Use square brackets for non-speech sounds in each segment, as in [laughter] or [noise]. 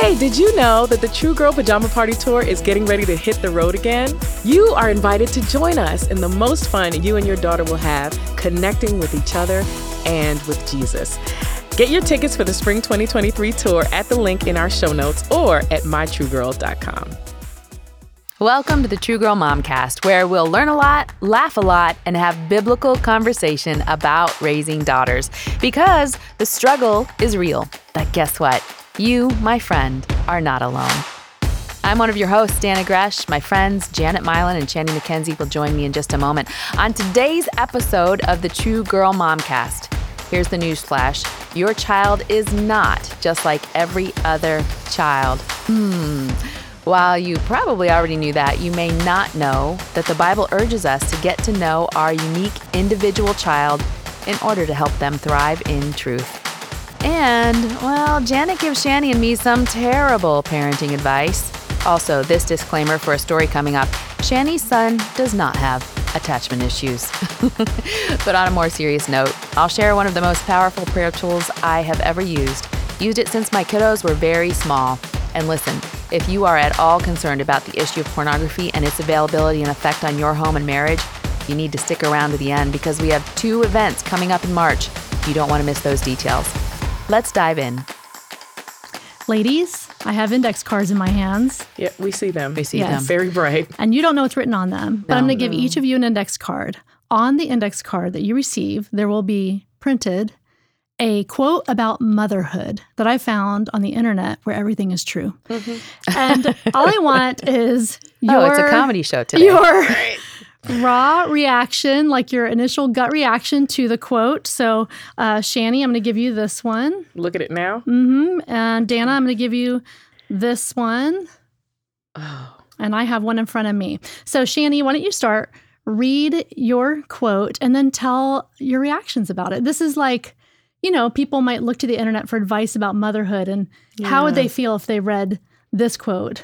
Hey, did you know that the True Girl Pajama Party Tour is getting ready to hit the road again? You are invited to join us in the most fun you and your daughter will have connecting with each other and with Jesus. Get your tickets for the Spring 2023 tour at the link in our show notes or at mytruegirl.com. Welcome to the True Girl Momcast, where we'll learn a lot, laugh a lot, and have biblical conversation about raising daughters. Because the struggle is real. But guess what? You, my friend, are not alone. I'm one of your hosts, Dannah Gresh. My friends Janet Mylin and Shani McKenzie will join me in just a moment on today's episode of the True Girl Momcast. Here's the news flash your child is not just like every other child. Hmm. While you probably already knew that, you may not know that the Bible urges us to get to know our unique individual child in order to help them thrive in truth. And, well, Janet gives Shani and me some terrible parenting advice. Also, this disclaimer for a story coming up Shani's son does not have attachment issues. [laughs] but on a more serious note, I'll share one of the most powerful prayer tools I have ever used. Used it since my kiddos were very small. And listen, if you are at all concerned about the issue of pornography and its availability and effect on your home and marriage, you need to stick around to the end because we have two events coming up in March. You don't want to miss those details. Let's dive in. Ladies, I have index cards in my hands, Yeah, we see them. We see Yes. them. Very bright. and you don't know what's written on them, but I'm going to give each of you an index card. On the index card that you receive, there will be printed a quote about motherhood that I found on the internet where everything is true. Mm-hmm. And all I want [laughs] is your, oh, it's a comedy show today. your raw reaction, like your initial gut reaction to the quote. So, uh, Shani, I'm going to give you this one. Look at it now. hmm And Dannah, I'm going to give you this one. Oh. And I have one in front of me. So, Shani, why don't you start? Read your quote and then tell your reactions about it. This is like, you know, people might look to the internet for advice about motherhood and how would they feel if they read this quote?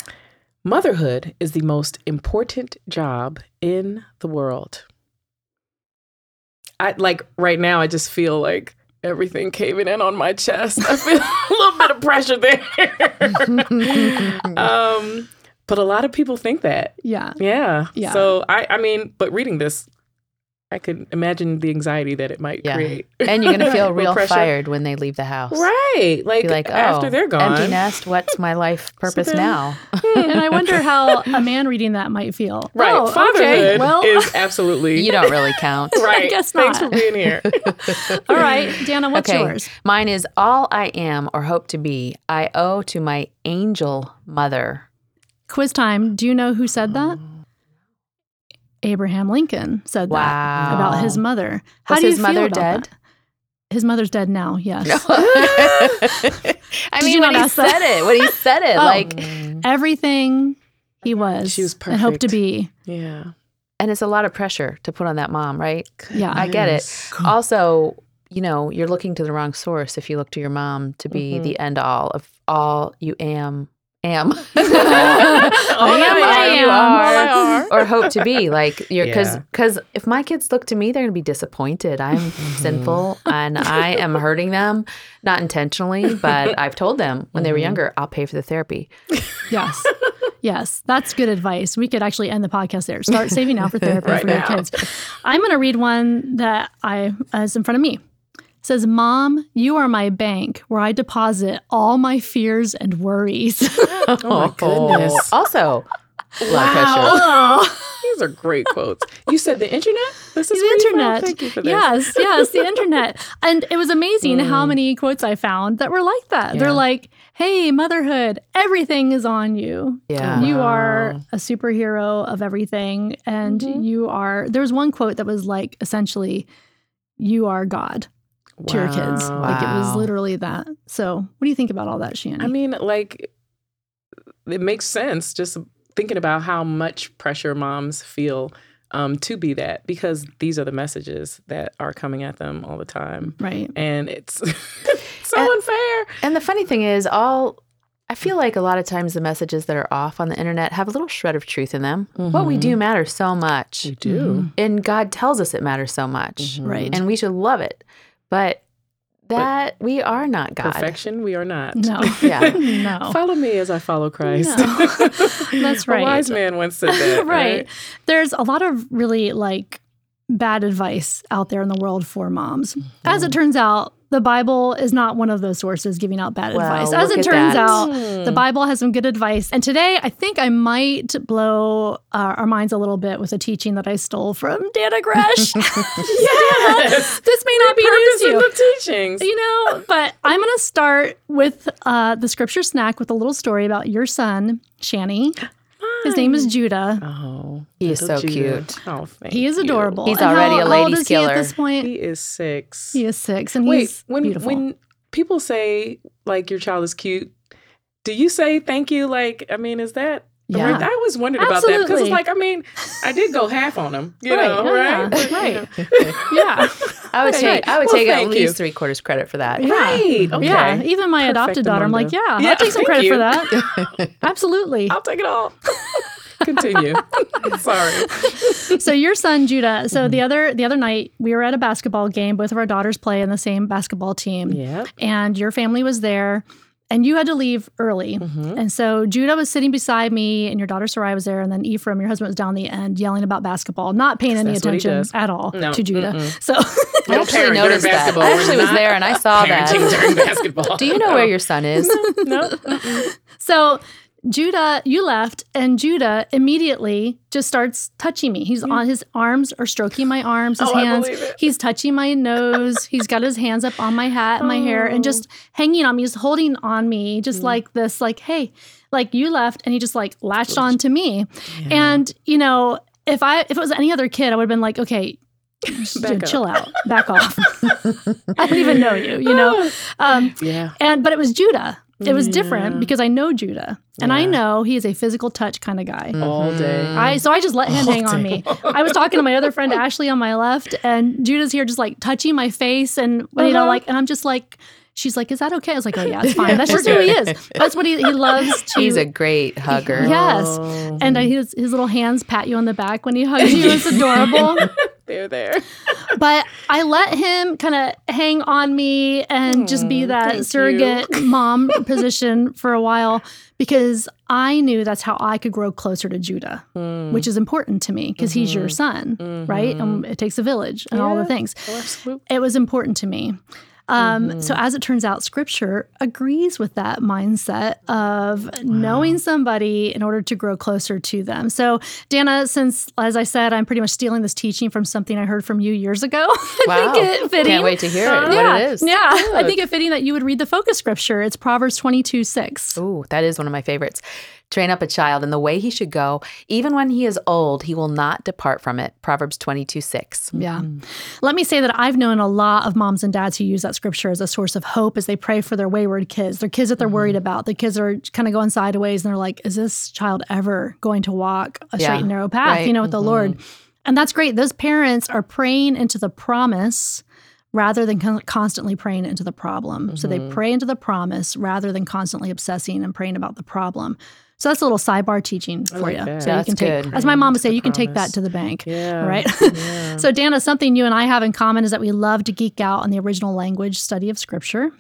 Motherhood is the most important job in the world. I like right now I just feel like everything caving in on my chest. I feel [laughs] a little bit of pressure there. [laughs] um but a lot of people think that. Yeah. Yeah. Yeah. So I I mean, but reading this I could imagine the anxiety that it might Yeah. create. and you're going [laughs] to feel real pressure. fired when they leave the house. Right. Like, Be like, oh, after they're gone. empty nest. What's my life [laughs] purpose then- now? Hmm. [laughs] and I wonder how a man reading that might feel. Right. Oh, Fatherhood okay. Well, is absolutely you don't really count. right. guess Thanks not. for being here. all right, Dannah, what's okay. yours? Mine is all I am or hope to be. I owe to my angel mother. Quiz time. Do you know who said that? Oh. Abraham Lincoln said Wow. that about his mother. How Was do you his feel mother about dead? that? His mother's dead now. Yes. [laughs] I mean, when he ask that? said it, when he said it, Oh. like, Everything he was, She was and hoped to be. Yeah. and it's a lot of pressure to put on that mom, right? Yeah. I get it. Goodness. Also, you know, you're looking to the wrong source if you look to your mom to be Mhm. the end all of all you am, [laughs] [laughs] am, All I am, you all I are. or hope to be. Like you're because Yeah. because if my kids look to me, they're gonna be disappointed. I'm sinful and I am hurting them, not intentionally, but [laughs] I've told them when they were Mhm. younger, I'll pay for the therapy. Yes. Yes, that's good advice. We could actually end the podcast there. Start saving now for therapy Right for your now. kids. I'm going to read one that I is in front of me. It says, "Mom, you are my bank where I deposit all my fears and worries." [laughs] Oh my goodness. Also, a lot of pressure. Oh, [laughs] These are great quotes. You said the internet? This is the where you internet. Thank you for this. Yes, yes, the [laughs] internet. And it was amazing how Mm. many quotes I found that were like that. Yeah. They're like, "Hey, motherhood, everything is on you." Yeah. You are a superhero of everything. And Mhm. you are, there was one quote that was like, essentially, you are God to your kids. Wow. Like it was literally that. So, what do you think about all that, Shannon? I mean, like, it makes sense just thinking about how much pressure moms feel um, to be that because these are the messages that are coming at them all the time. right. And it's [laughs] so And- unfair. And the funny thing is, all I feel like a lot of times the messages that are off on the internet have a little shred of truth in them. What we do matters so much. We do. And God tells us it matters so much. Mhm. Right. And we should love it. But that we are not God. Perfection, we are not. No. [laughs] Yeah. [laughs] no. Follow me as I follow Christ. No. [laughs] That's A right. wise man once said that. right. There's a lot of really like bad advice out there in the world for moms. As Mm-hmm. it turns out, the Bible is not one of those sources giving out bad Well, advice. As it turns that. out, Hmm. the Bible has some good advice. And today, I think I might blow uh, our minds a little bit with a teaching that I stole from Dannah Gresh. [laughs] Yes. [laughs] this may not be news Purpose to you. the teachings. You know, but I'm going to start with uh, the scripture snack with a little story about your son, Shani. [gasps] His name is Judah. Oh, He is so Judah. cute. Oh, thank He is you. adorable. He's And how- already a how old ladies' is he at this point? He is six. He is six, and Wait, he's when beautiful. when people say like your child is cute, do you say thank you? Like, I mean, is that? The Yeah. right- I was wondering about that because it's like, I mean, I did go half on him, you Right, know, yeah, right? But, right. [laughs] yeah, [laughs] I would Okay. take I would Well, take at least you. three quarters credit for that. Yeah. Right. Okay. yeah. Even my adopted daughter, I'm like, yeah, Yeah, I'll take some credit you. for that. [laughs] Absolutely. I'll take it all. Continue. Sorry. so your son Judah. So Mm-hmm. the other the other night we were at a basketball game. Both of our daughters play in the same basketball team, Yeah. and your family was there. And you had to leave early. Mhm. And so Judah was sitting beside me, and your daughter Sarai was there. And then Ephraim, your husband, was down the end yelling about basketball, not paying any That's what he attention at all No, to Judah. mm-mm. So I [laughs] actually parent noticed that. basketball. I actually was there and I saw that. during basketball. [laughs] Do you know where your son is? [laughs] No. So Judah, you left, and Judah immediately just starts touching me. He's on his arms or stroking my arms, his Oh, hands. He's touching my nose. He's got his hands up on my hat and my hair and just hanging on me, just holding on me, just like this, like, hey, like you left, and he just like latched on to me. And, you know, if I if it was any other kid, I would have been like, okay, chill out, back off. [laughs] I don't even know you, you know. [laughs] Um, Yeah. and but it was Judah. It was different because I know Judah, and I know he is a physical touch kind of guy. All day. I so I just let him All hang on me. I was talking to my other friend Ashley on my left, and Judah's here just like touching my face, and you know, Uh-huh. like, and I'm just like, she's like, "Is that okay?" I was like, "Oh yeah, it's [laughs] fine. That's just who he is. [laughs] That's what he he loves [laughs] to." He's a great hugger. Yes. Oh, and uh, his his little hands pat you on the back when he hugs you. It's adorable. they're there. but I let him kind of hang on me and just be that thank surrogate mom position for a while because I knew that's how I could grow closer to Judah, Mm. which is important to me because he's your son, right? And it takes a village and all the things. It was important to me. Um, So, as it turns out, scripture agrees with that mindset of knowing somebody in order to grow closer to them. So, Dannah, since, as I said, I'm pretty much stealing this teaching from something I heard from you years ago, [laughs] I Wow. think it fitting. Can't wait to hear it, yeah, what it is. Yeah, I think it fitting that you would read the focus scripture. It's Proverbs 22 6. Oh, that is one of my favorites. Train up a child in the way he should go. Even when he is old, he will not depart from it. Proverbs 22 6. Yeah. Mm. Let me say that I've known a lot of moms and dads who use that scripture as a source of hope as they pray for their wayward kids, their kids that they're worried mm-hmm. about. The kids are kind of going sideways and they're like, is this child ever going to walk a Yeah, straight and narrow path, right. you know, with the mm-hmm. Lord? And that's great. Those parents are praying into the promise rather than con- constantly praying into the problem. So they pray into the promise rather than constantly obsessing and praying about the problem. So that's a little sidebar teaching for like you. that. So you can take, good. as my mom would say, you can take that to the bank. Yeah. Right? [laughs] Yeah. So, Dannah, something you and I have in common is that we love to geek out on the original language study of scripture.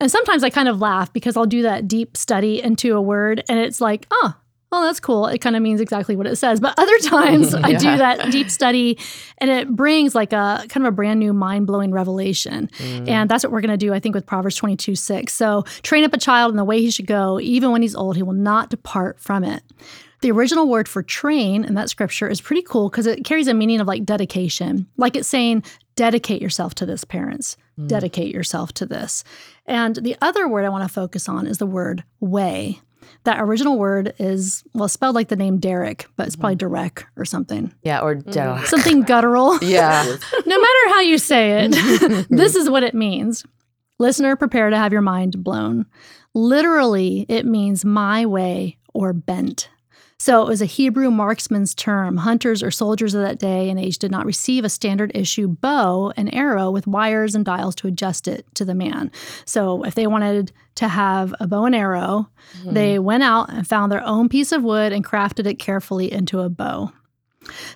And sometimes I kind of laugh because I'll do that deep study into a word and it's like, oh, oh, that's cool. It kind of means exactly what it says. But other [laughs] times I do that deep study and it brings like a kind of a brand new mind blowing revelation. Mm. And that's what we're going to do, I think, with Proverbs 22 6. So train up a child in the way he should go. Even when he's old, he will not depart from it. The original word for train in that scripture is pretty cool because it carries a meaning of like dedication. Like it's saying, dedicate yourself to this, parents. Mm. Dedicate yourself to this. And the other word I want to focus on is the word way. That original word is, well, spelled like the name Derek, but it's probably mm-hmm. Derek or something. Yeah, or mm. Derek. Something [laughs] guttural. Yeah. [laughs] no matter how you say it, [laughs] this is what it means. Listener, prepare to have your mind blown. Literally, it means my way or bent. So it was a Hebrew marksman's term. Hunters or soldiers of that day and age did not receive a standard issue bow and arrow with wires and dials to adjust it to the man. So if they wanted to have a bow and arrow, mm-hmm. they went out and found their own piece of wood and crafted it carefully into a bow.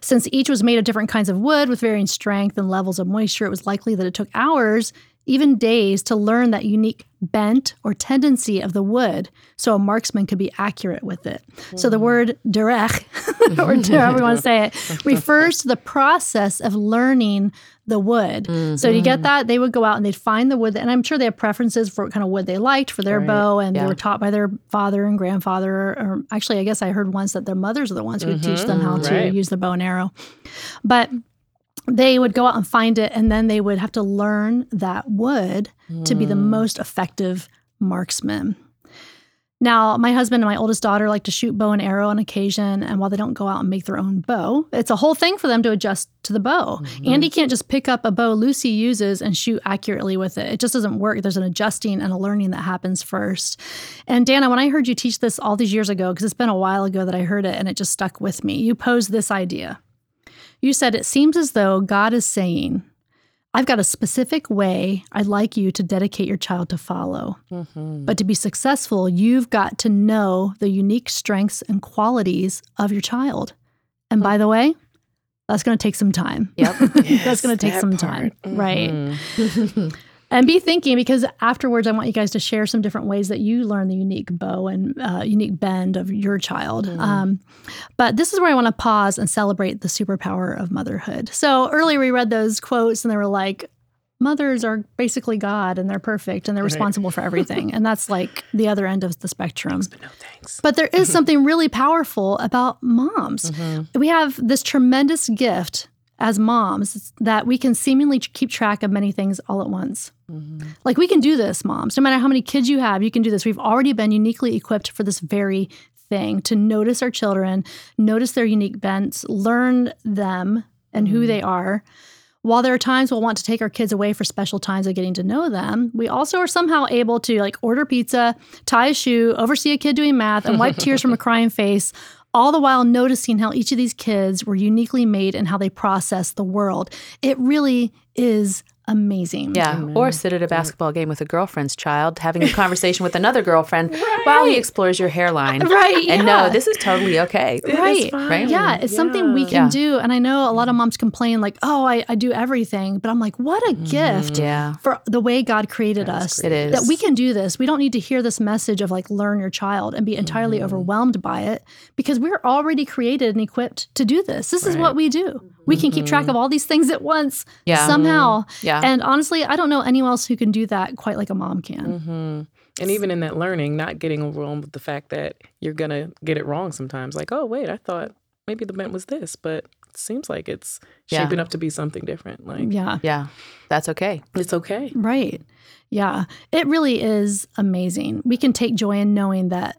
Since each was made of different kinds of wood with varying strength and levels of moisture, it was likely that it took hours, even days to learn that unique bent or tendency of the wood so a marksman could be accurate with it. So the word derech, [laughs] or however you want to say it, [laughs] refers to the process of learning the wood. Mm-hmm. So you get that, they would go out and they'd find the wood, and I'm sure they have preferences for what kind of wood they liked for their right. bow, and yeah. they were taught by their father and grandfather. Or actually, I guess I heard once that their mothers are the ones who mm-hmm. teach them how right. to use the bow and arrow. But they would go out and find it and then they would have to learn that wood mm. to be the hmm. most effective marksman. Now, my husband and my oldest daughter like to shoot bow and arrow on occasion. And while they don't go out and make their own bow, it's a whole thing for them to adjust to the bow. Mm-hmm. Andy can't just pick up a bow Lucy uses and shoot accurately with it. It just doesn't work. There's an adjusting and a learning that happens first. And Dannah, when I heard you teach this all these years ago, because it's been a while ago that I heard it and it just stuck with me, you posed this idea. You said, It seems as though God is saying, I've got a specific way I'd like you to dedicate your child to follow. Mm-hmm. But to be successful, you've got to know the unique strengths and qualities of your child. And by the way, that's going to take some time. Yep. [laughs] yes, that's going to take some part. time. Mm-hmm. Right. [laughs] and be thinking because afterwards i want you guys to share some different ways that you learn the unique bow and uh, unique bend of your child mm-hmm. um, but this is where i want to pause and celebrate the superpower of motherhood so earlier we read those quotes and they were like mothers are basically god and they're perfect and they're right. responsible for everything [laughs] and that's like the other end of the spectrum thanks, but no thanks but there is [laughs] something really powerful about moms mm-hmm. we have this tremendous gift as moms that we can seemingly keep track of many things all at once. Mm-hmm. Like we can do this, moms. No matter how many kids you have, you can do this. We've already been uniquely equipped for this very thing to notice our children, notice their unique bents, learn them and mm-hmm. who they are. While there are times we'll want to take our kids away for special times of getting to know them, we also are somehow able to like order pizza, tie a shoe, oversee a kid doing math, and wipe [laughs] tears from a crying face all the while noticing how each of these kids were uniquely made and how they process the world. It really is amazing. Yeah. Amen. Or sit at a basketball game with a girlfriend's child, having a conversation with another girlfriend [laughs] right. while he explores your hairline. [laughs] Right. And yeah. no, this is totally okay. right. Right. Yeah. It's yeah. something we can yeah. do. And I know a lot of moms complain, like, oh, I, I do everything. But I'm like, what a mm-hmm. gift yeah. for the way God created That's us. It is. That we can do this. We don't need to hear this message of like, learn your child and be entirely mm-hmm. overwhelmed by it because we're already created and equipped to do this. This right. is what we do. We can keep track mm-hmm. of all these things at once yeah. somehow. Yeah. And honestly, I don't know anyone else who can do that quite like a mom can. Mm-hmm. And even in that learning, not getting overwhelmed with the fact that you're going to get it wrong sometimes. Like, oh, wait, I thought maybe the bent was this, but it seems like it's yeah. shaping up to be something different. Like, yeah. Yeah. That's okay. It's okay. Right. Yeah. It really is amazing. We can take joy in knowing that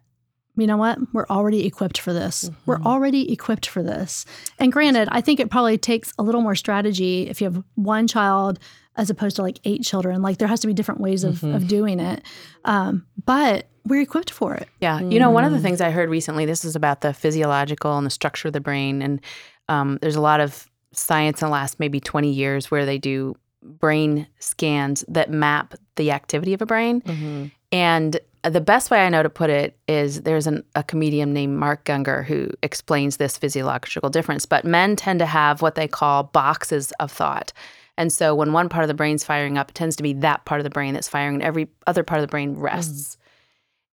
you know what? We're already equipped for this. Mm-hmm. We're already equipped for this. And granted, I think it probably takes a little more strategy if you have one child as opposed to like eight children. Like there has to be different ways of, mm-hmm. of doing it. Um, but we're equipped for it. Yeah. You know, one of the mm. things I heard recently, this is about the physiological and the structure of the brain. And um, there's a lot of science in the last maybe 20 years where they do brain scans that map the activity of a brain. Mm-hmm. And the best way I know to put it is there's an, a comedian named Mark Gungor who explains this physiological difference. But men tend to have what they call boxes of thought. And so when one part of the brain's firing up, it tends to be that part of the brain that's firing, and every other part of the brain rests. Mm.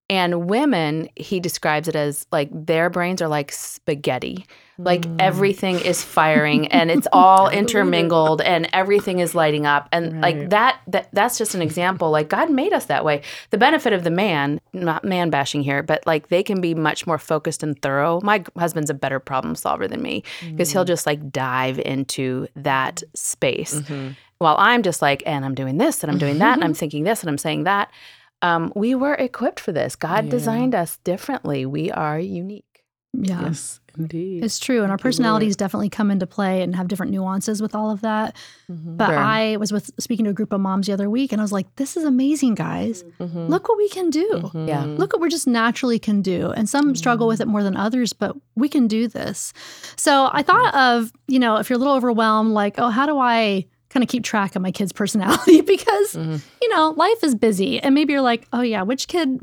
And women, he describes it as like their brains are like spaghetti. Like mm. everything is [laughs] firing and it's all intermingled and everything is lighting up. And right. like that, that that's just an example. Like God made us that way. The benefit of the man, not man bashing here, but like they can be much more focused and thorough. My husband's a better problem solver than me because mm. he'll just like dive into that space. Mm-hmm. While I'm just like, and I'm doing this and I'm doing that and I'm [laughs] thinking this and I'm saying that um, we were equipped for this. God yeah. designed us differently. We are unique. Yes, indeed. It's true. And Thank our personalities definitely come into play and have different nuances with all of that. Mm-hmm. But I was with speaking to a group of moms the other week and I was like, this is amazing, guys. Mm-hmm. Look what we can do. Mm-hmm. Yeah. Look what we just naturally can do. And some struggle with it more than others, but we can do this. So I thought of, you know, if you're a little overwhelmed, like, oh, how do I kind of keep track of my kid's [laughs] personality [laughs] because mm-hmm. you know life is busy and maybe you're like oh yeah which kid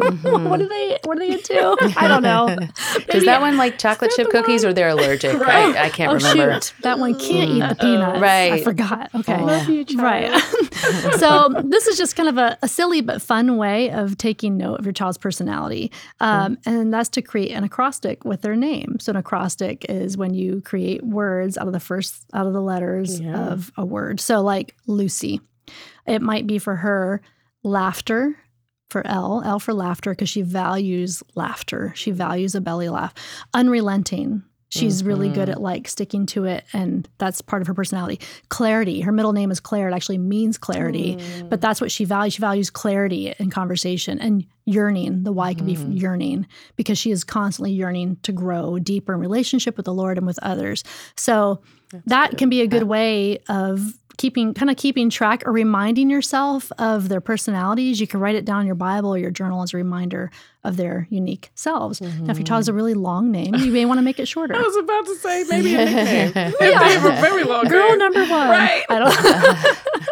Mm-hmm. what are they? What are they into? I don't know. [laughs] Does that one like chocolate chip cookies, or they're allergic? [laughs] right. I, I can't oh, remember. Shoot. That one can't eat the peanuts. Right. I forgot. Okay. Love you. Right. [laughs] so this is just kind of a, a, silly but fun way of taking note of your child's personality, um, mm. and that's to create an acrostic with their name. So an acrostic is when you create words out of the first out of the letters yeah. of a word. So like Lucy, it might be for her laughter for L, L for laughter, because she values laughter. She values a belly laugh. Unrelenting. She's mm-hmm. really good mm-hmm. at like sticking to it, and that's part of her personality. Clarity. Her middle name is Claire. It actually means clarity, mm. but that's what she values. She values clarity in conversation and yearning. The Y can mm-hmm. be yearning because she is constantly yearning to grow deeper in relationship with the Lord and with others. So that's that good. can be a good way of keeping kind of keeping track or reminding yourself of their personalities. You can write it down in your bible or your journal as a reminder of their unique selves. Mm-hmm. now if your child has a really long name you may want to make it shorter. [laughs] I was about to say maybe a nickname. [laughs] Yeah. [laughs] if they have a very long girl name. number one. Right. I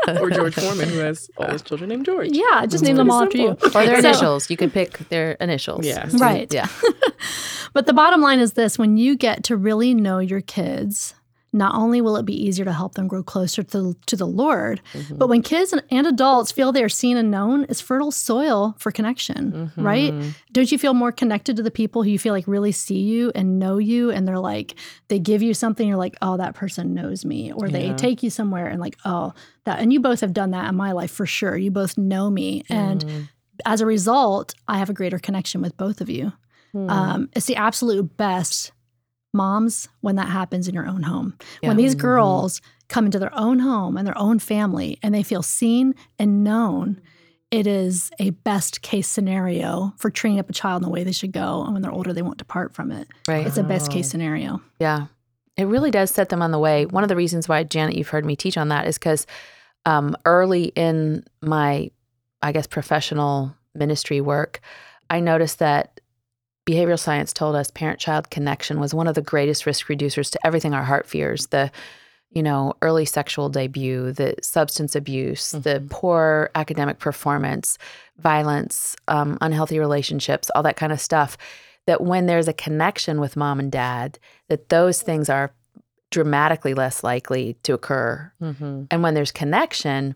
don't or george foreman who has all his children named george. Yeah just That's name them all simple. after you. or their so, initials. You could pick their initials. Yeah. Right. Yeah. But the bottom line is this when you get to really know your kids not only will it be easier to help them grow closer to, to the Lord, mm-hmm. but when kids and, and, adults feel they are seen and known, it's fertile soil for connection, mm-hmm. right? Don't you feel more connected to the people who you feel like really see you and know you? And they're like, they give you something, you're like, oh, that person knows me. Or yeah. they take you somewhere and like, oh, that. And you both have done that in my life for sure. You both know me. And mm. as a result, I have a greater connection with both of you. Mm. Um, it's the absolute best moms when that happens in your own home. Yeah. When these mm-hmm. girls come into their own home and their own family and they feel seen and known, it is a best case scenario for training up a child in the way they should go. And when they're older, they won't depart from it. Right. It's a best case oh. scenario. Yeah. It really does set them on the way. One of the reasons why, Janet, you've heard me teach on that is because um, early in my, I guess, professional ministry work, I noticed that behavioral science told us parent child connection was one of the greatest risk reducers to everything our heart fears the you know early sexual debut the substance abuse mm-hmm. the poor academic performance violence um, unhealthy relationships all that kind of stuff that when there's a connection with mom and dad that those things are dramatically less likely to occur mm-hmm. and when there's connection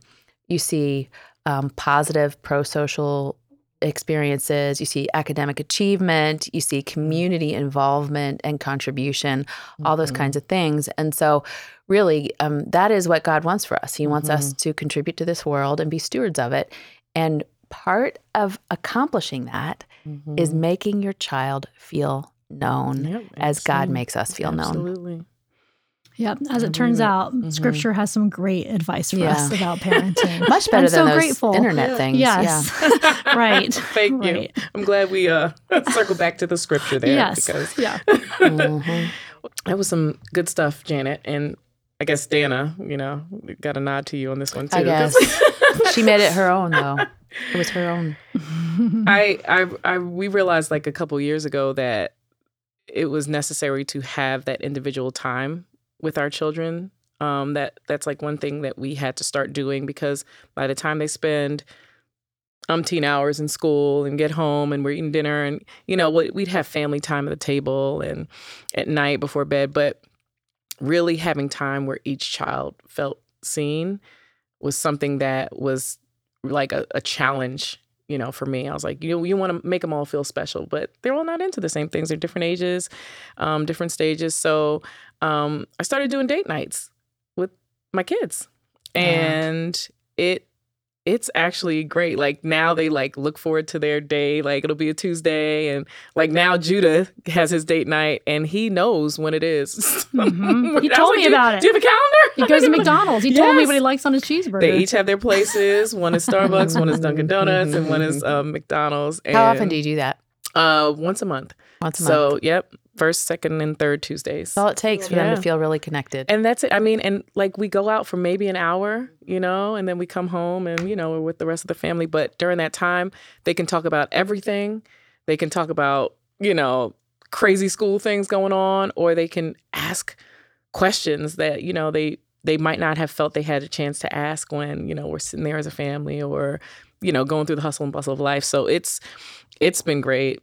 you see um, positive pro-social experiences, you see academic achievement, you see community involvement and contribution, mm-hmm. all those mm-hmm. kinds of things. And so, really, um, that is what God wants for us. He wants mm-hmm. us to contribute to this world and be stewards of it. And part of accomplishing that mm-hmm. is making your child feel known yep, as God makes us feel absolutely. known. Absolutely. Yep. As it turns out, mm-hmm. Scripture has some great advice for yeah. us about parenting. [laughs] Much better I'm than so those grateful. internet yeah. things. Yes. Yeah. [laughs] [laughs] right. Thank right. you. I'm glad we uh, circle back to the Scripture there. Yes. Because yeah. mm-hmm. That was some good stuff, Janet, and I guess Dannah. You know, got a nod to you on this one too. I guess she made it her own, though. It was her own. I, I, I, we realized like a couple years ago that it was necessary to have that individual time with our children. Um, that that's like one thing that we had to start doing because by the time they spend umpteen hours in school and get home and we're eating dinner and you know we'd have family time at the table and at night before bed but really having time where each child felt seen was something that was like a, a challenge you know, for me, I was like, you know, you want to make them all feel special, but they're all not into the same things. They're different ages, um, different stages. So um, I started doing date nights with my kids, and it it's actually great. Like now they like look forward to their day. Like it'll be a Tuesday, and like now Judah has his date night, and he knows when it is. [laughs] Mm-hmm. he told like, me about it. Do you have a calendar? He goes to McDonald's. He yes. told me what he likes on his cheeseburger. They each have their places. One is Starbucks, one is Dunkin' [laughs] Donuts, and one is um, McDonald's. And, How often do you do that? Uh, once a month. Once a month. So, yep, first, second, and third Tuesdays. That's all it takes for yeah. them to feel really connected. And that's it. I mean, and like we go out for maybe an hour, you know, and then we come home and, you know, we're with the rest of the family. But during that time, they can talk about everything. They can talk about, you know, crazy school things going on, or they can ask questions that, you know, they they might not have felt they had a chance to ask when, you know, we're sitting there as a family or you know, going through the hustle and bustle of life. So it's it's been great.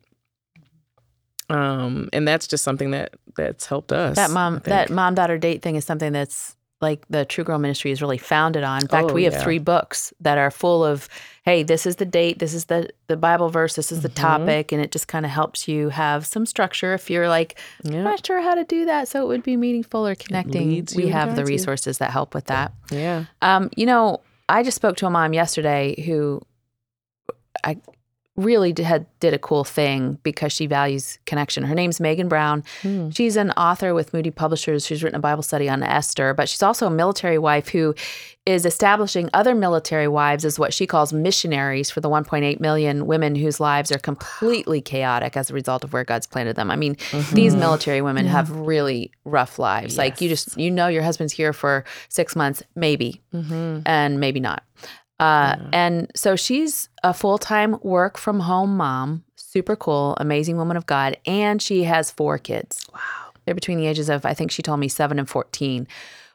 Um, and that's just something that that's helped us. That mom that mom daughter date thing is something that's like the True Girl Ministry is really founded on. In fact, Oh, we have yeah. three books that are full of, hey, this is the date, this is the the Bible verse, this is the Mhm. topic, and it just kind of helps you have some structure if you're like not sure how to do that, so it would be meaningful or connecting. We have the you. resources that help with that. Yeah. Um, you know, I just spoke to a mom yesterday who I really did, had did a cool thing because she values connection. Her name's Megan Brown. Hmm. She's an author with Moody Publishers. She's written a Bible study on Esther, but she's also a military wife who is establishing other military wives as what she calls missionaries for the 1.8 million women whose lives are completely chaotic as a result of where God's planted them. I mean, these military women have really rough lives. Like you just you know your husband's here for 6 months maybe Mm-hmm. and maybe not. Uh, And so she's a full time work from home mom, super cool, amazing woman of God, and she has four kids. Wow. They're between the ages of, I think she told me, seven and 14.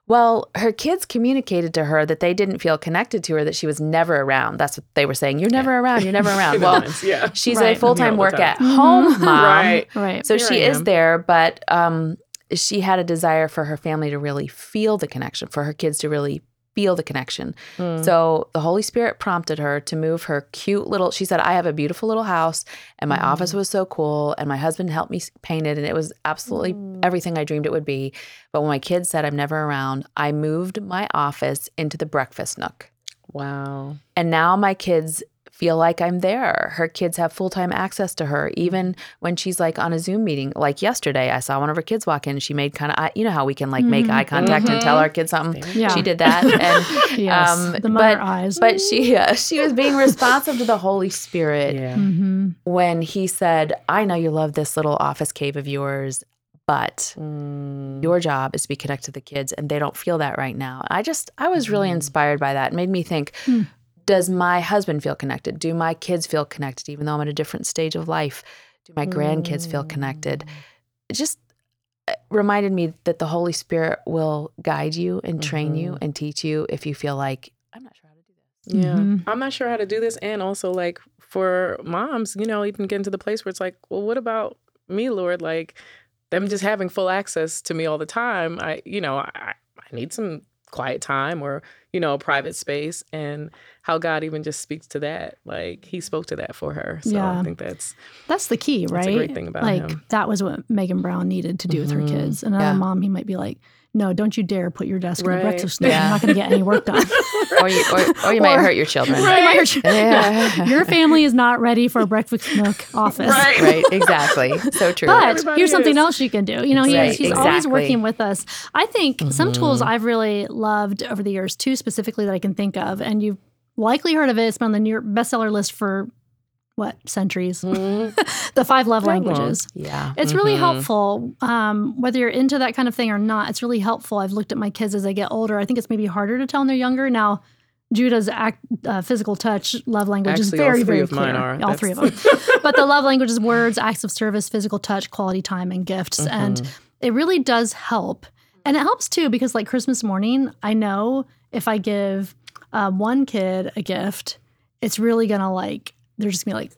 Well, her kids communicated to her that they didn't feel connected to her, that she was never around. That's what they were saying. You're never around. You're never [laughs] around. well, yeah. she's Right. a full time Me all the work time. at home mom. Right. Right. So Here she is there, but um, she had a desire for her family to really feel the connection, for her kids to really feel the connection. Mm. So the Holy Spirit prompted her to move her cute little. She said, "I have a beautiful little house, and my office was so cool, and my husband helped me paint it, and it was absolutely everything I dreamed it would be." But when my kids said I'm never around, I moved my office into the breakfast nook. Wow. And now my kids feel like I'm there. Her kids have full time access to her, even when she's like on a Zoom meeting. Like yesterday, I saw one of her kids walk in. She made kind of, you know, how we can like make eye contact and tell our kids something. Yeah. She did that, [laughs] and Yes. um, the mother but eyes. but she uh, she was being responsive to the Holy Spirit Yeah. hmm when He said, "I know you love this little office cave of yours." But Mm. your job is to be connected to the kids, and they don't feel that right now. I just, I was really inspired by that. It made me think Hmm. Does my husband feel connected? Do my kids feel connected, even though I'm at a different stage of life? Do my grandkids feel connected? It just uh, reminded me that the Holy Spirit will guide you and train you and teach you if you feel like, I'm not sure how to do this. Yeah. Mhm. I'm not sure how to do this. And also, like, for moms, you know, even getting to the place where it's like, well, what about me, Lord? Like, them just having full access to me all the time. I, you know, I, I need some quiet time or, you know, a private space. And how God even just speaks to that. Like, He spoke to that for her. So Yeah. I think that's, That's the key, right? That's a great thing about like him. that was what Megan Brown needed to do with her Mhm. kids. Another Yeah. mom, he might be like, "No, don't you dare put your desk in the breakfast nook. Yeah. You're not going to get any work done." [laughs] Or you, or, or you might hurt your children. Right, might hurt you. Yeah. Your family is not ready for a breakfast nook [laughs] office. Right. right, exactly. So true. But Everybody here's something is. else you can do. You know, he's, Right, he's always working with us. I think some tools Mm-hmm. I've really loved over the years, two specifically that I can think of, and you've likely heard of it. It's been on the New York bestseller list for what centuries? Mhm. [laughs] the five love That long. languages. yeah. It's really Mhm. helpful, um, whether you're into that kind of thing or not. It's really helpful. I've looked at my kids as they get older. I think it's maybe harder to tell when they're younger. Now, Judah's act, uh, physical touch love language is Actually, all very, three very of clear. mine are. All three of them. [laughs] But the love language is words, acts of service, physical touch, quality time, and gifts. And Mm-hmm. it really does help. And it helps too because, like Christmas morning, I know if I give uh, one kid a gift, it's really gonna like they're just gonna be like.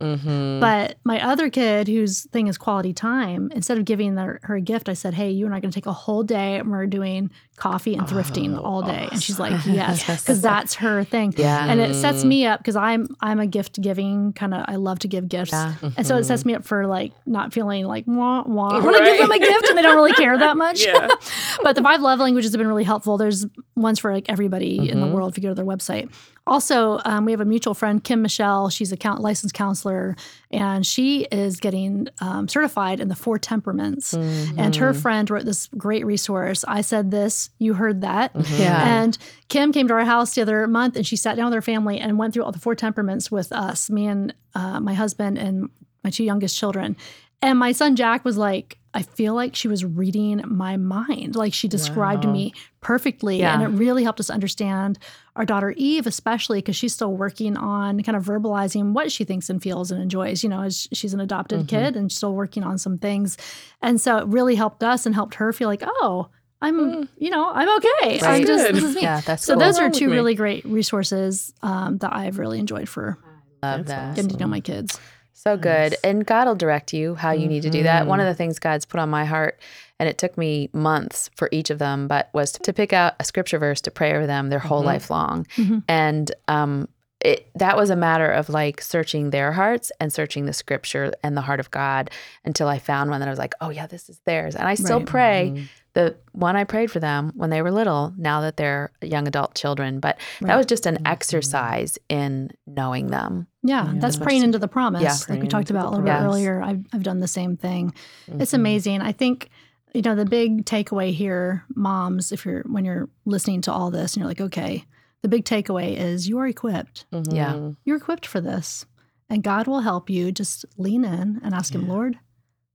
Mhm. But my other kid, whose thing is quality time, instead of giving her, her a gift, I said, "Hey, you and I are to take a whole day, and we're doing coffee and thrifting Oh, all day." And she's like, "Yes," [laughs] because that's her thing. Yeah. And it sets me up because I'm I'm a gift giving kind of. I love to give gifts, Yeah. and so it Mm-hmm. sets me up for like not feeling like wah wah [laughs] when I want to give them a gift and they don't really care that much. Yeah. [laughs] but the five love languages have been really helpful. There's ones for like everybody in the Mhm. world if you go to their website. Also, um, we have a mutual friend, Kim Michelle. She's a count, licensed counselor, and she is getting um, certified in the four temperaments. And her friend wrote this great resource. I said this, you heard that. Yeah. And Kim came to our house the other month and she sat down with her family and went through all the four temperaments with us, me and uh, my husband and my two youngest children. And my son Jack was like, I feel like she was reading my mind. Like she described Wow. me perfectly. Yeah. And it really helped us understand our daughter Eve, especially because she's still working on kind of verbalizing what she thinks and feels and enjoys. You know, as she's an adopted Mhm. kid and still working on some things. And so it really helped us and helped her feel like, oh, I'm, mm. you know, I'm okay. That's I'm just, this is me. Yeah, that's so cool. those are two really great resources um, that I've really enjoyed for Love that. getting to know my kids. So good. And God will direct you how you mm-hmm. need to do that. One of mm-hmm. the things God's put on my heart, and it took me months for each of them, but was to pick out a scripture verse to pray over them their whole mm-hmm. life long. Mm-hmm. And um, it, that was a matter of like searching their hearts and searching the scripture and the heart of God until I found one that I was like, oh, yeah, this is theirs. And I still right. pray mm-hmm. the one I prayed for them when they were little, now that they're young adult children. But right. that was just an mm-hmm. exercise in knowing them. Yeah, yeah that's praying into the promise, yeah, like we talked about a little bit earlier. I've, I've done the same thing. Mm-hmm. It's amazing. I think you know the big takeaway here moms if you're when you're listening to all this and you're like okay the big takeaway is you are equipped. Mm-hmm. Yeah. You're equipped for this. And God will help you. Just lean in and ask yeah. Him, Lord,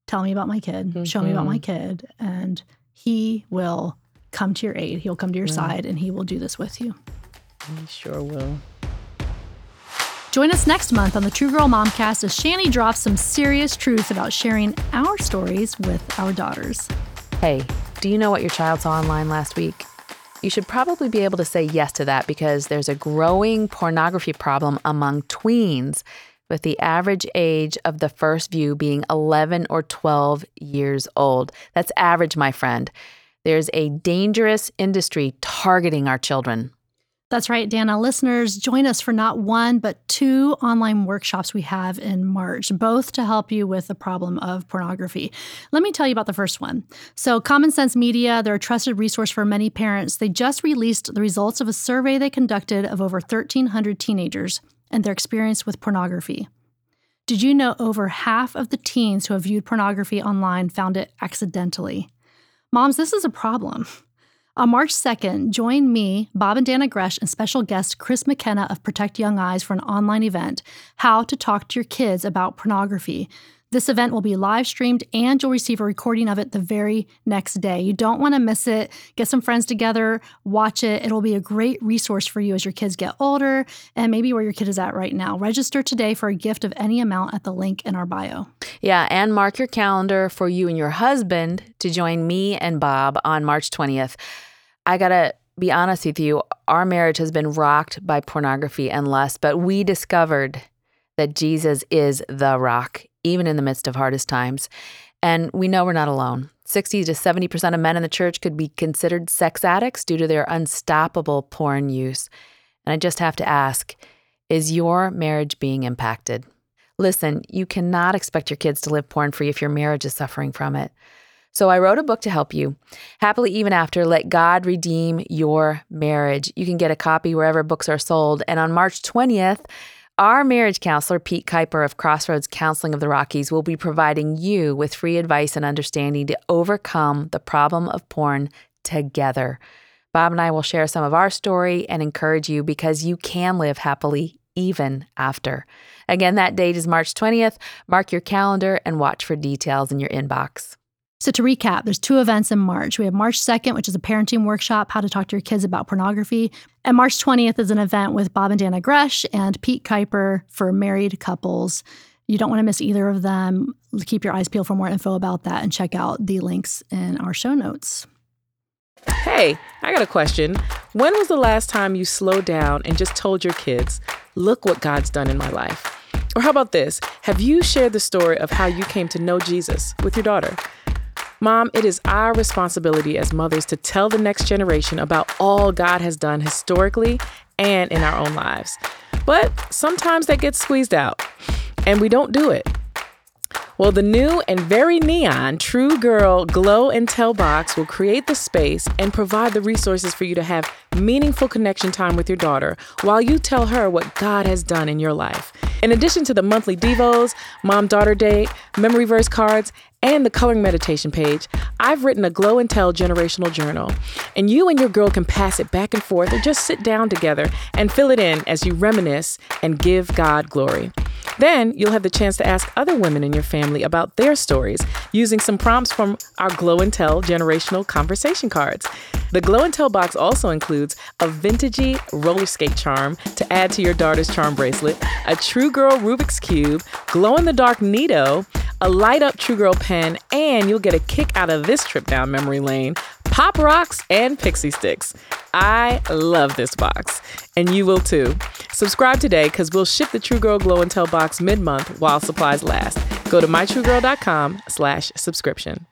tell me about my kid, mm-hmm. show me about my mm-hmm. kid. And He will come to your aid. He'll come to your yeah. side and He will do this with you. He sure will. Join us next month on the True Girl Momcast as Shani drops some serious truth about sharing our stories with our daughters. Hey, do you know what your child saw online last week? You should probably be able to say yes to that because there's a growing pornography problem among tweens, with the average age of the first view being 11 or 12 years old. That's average, my friend. There's a dangerous industry targeting our children. That's right, Dannah. Listeners, join us for not one, but two online workshops we have in March, both to help you with the problem of pornography. Let me tell you about the first one. So, Common Sense Media, they're a trusted resource for many parents. They just released the results of a survey they conducted of over 1,300 teenagers and their experience with pornography. Did you know over half of the teens who have viewed pornography online found it accidentally? Moms, this is a problem. On March 2nd, join me, Bob and Dannah Gresh, and special guest Chris McKenna of Protect Young Eyes for an online event, How to Talk to Your Kids About Pornography. This event will be live streamed and you'll receive a recording of it the very next day. You don't want to miss it. Get some friends together, watch it. It'll be a great resource for you as your kids get older and maybe where your kid is at right now. Register today for a gift of any amount at the link in our bio. Yeah, and mark your calendar for you and your husband to join me and Bob on March 20th. I got to be honest with you, our marriage has been rocked by pornography and lust, but we discovered that Jesus is the rock, even in the midst of hardest times. And we know we're not alone. 60 to 70% of men in the church could be considered sex addicts due to their unstoppable porn use. And I just have to ask is your marriage being impacted? Listen, you cannot expect your kids to live porn free if your marriage is suffering from it. So I wrote a book to help you. Happily Even After, Let God Redeem Your Marriage. You can get a copy wherever books are sold. And on March 20th, our marriage counselor, Pete Kuiper of Crossroads Counseling of the Rockies, will be providing you with free advice and understanding to overcome the problem of porn together. Bob and I will share some of our story and encourage you because you can live happily even after. Again, that date is March 20th. Mark your calendar and watch for details in your inbox. So, to recap, there's two events in March. We have March 2nd, which is a parenting workshop, how to talk to your kids about pornography. And March 20th is an event with Bob and Dannah Gresh and Pete Kuiper for married couples. You don't want to miss either of them. Keep your eyes peeled for more info about that and check out the links in our show notes. Hey, I got a question. When was the last time you slowed down and just told your kids, look what God's done in my life? Or how about this? Have you shared the story of how you came to know Jesus with your daughter? Mom, it is our responsibility as mothers to tell the next generation about all God has done historically and in our own lives. But sometimes that gets squeezed out, and we don't do it. Well, the new and very neon True Girl Glow and Tell box will create the space and provide the resources for you to have meaningful connection time with your daughter while you tell her what God has done in your life. In addition to the monthly Devos, Mom Daughter Date, memory verse cards, and the coloring meditation page, I've written a Glow and Tell generational journal. And you and your girl can pass it back and forth or just sit down together and fill it in as you reminisce and give God glory. Then you'll have the chance to ask other women in your family about their stories using some prompts from our Glow and Tell generational conversation cards. The Glow and Tell box also includes a vintagey roller skate charm to add to your daughter's charm bracelet, a True Girl Rubik's Cube, glow in the dark Neato, a light up True Girl pen, and you'll get a kick out of this trip down memory lane pop rocks, and pixie sticks. I love this box, and you will too. Subscribe today because we'll ship the True Girl Glow and Tell box mid-month while supplies last. Go to mytruegirl.com slash subscription.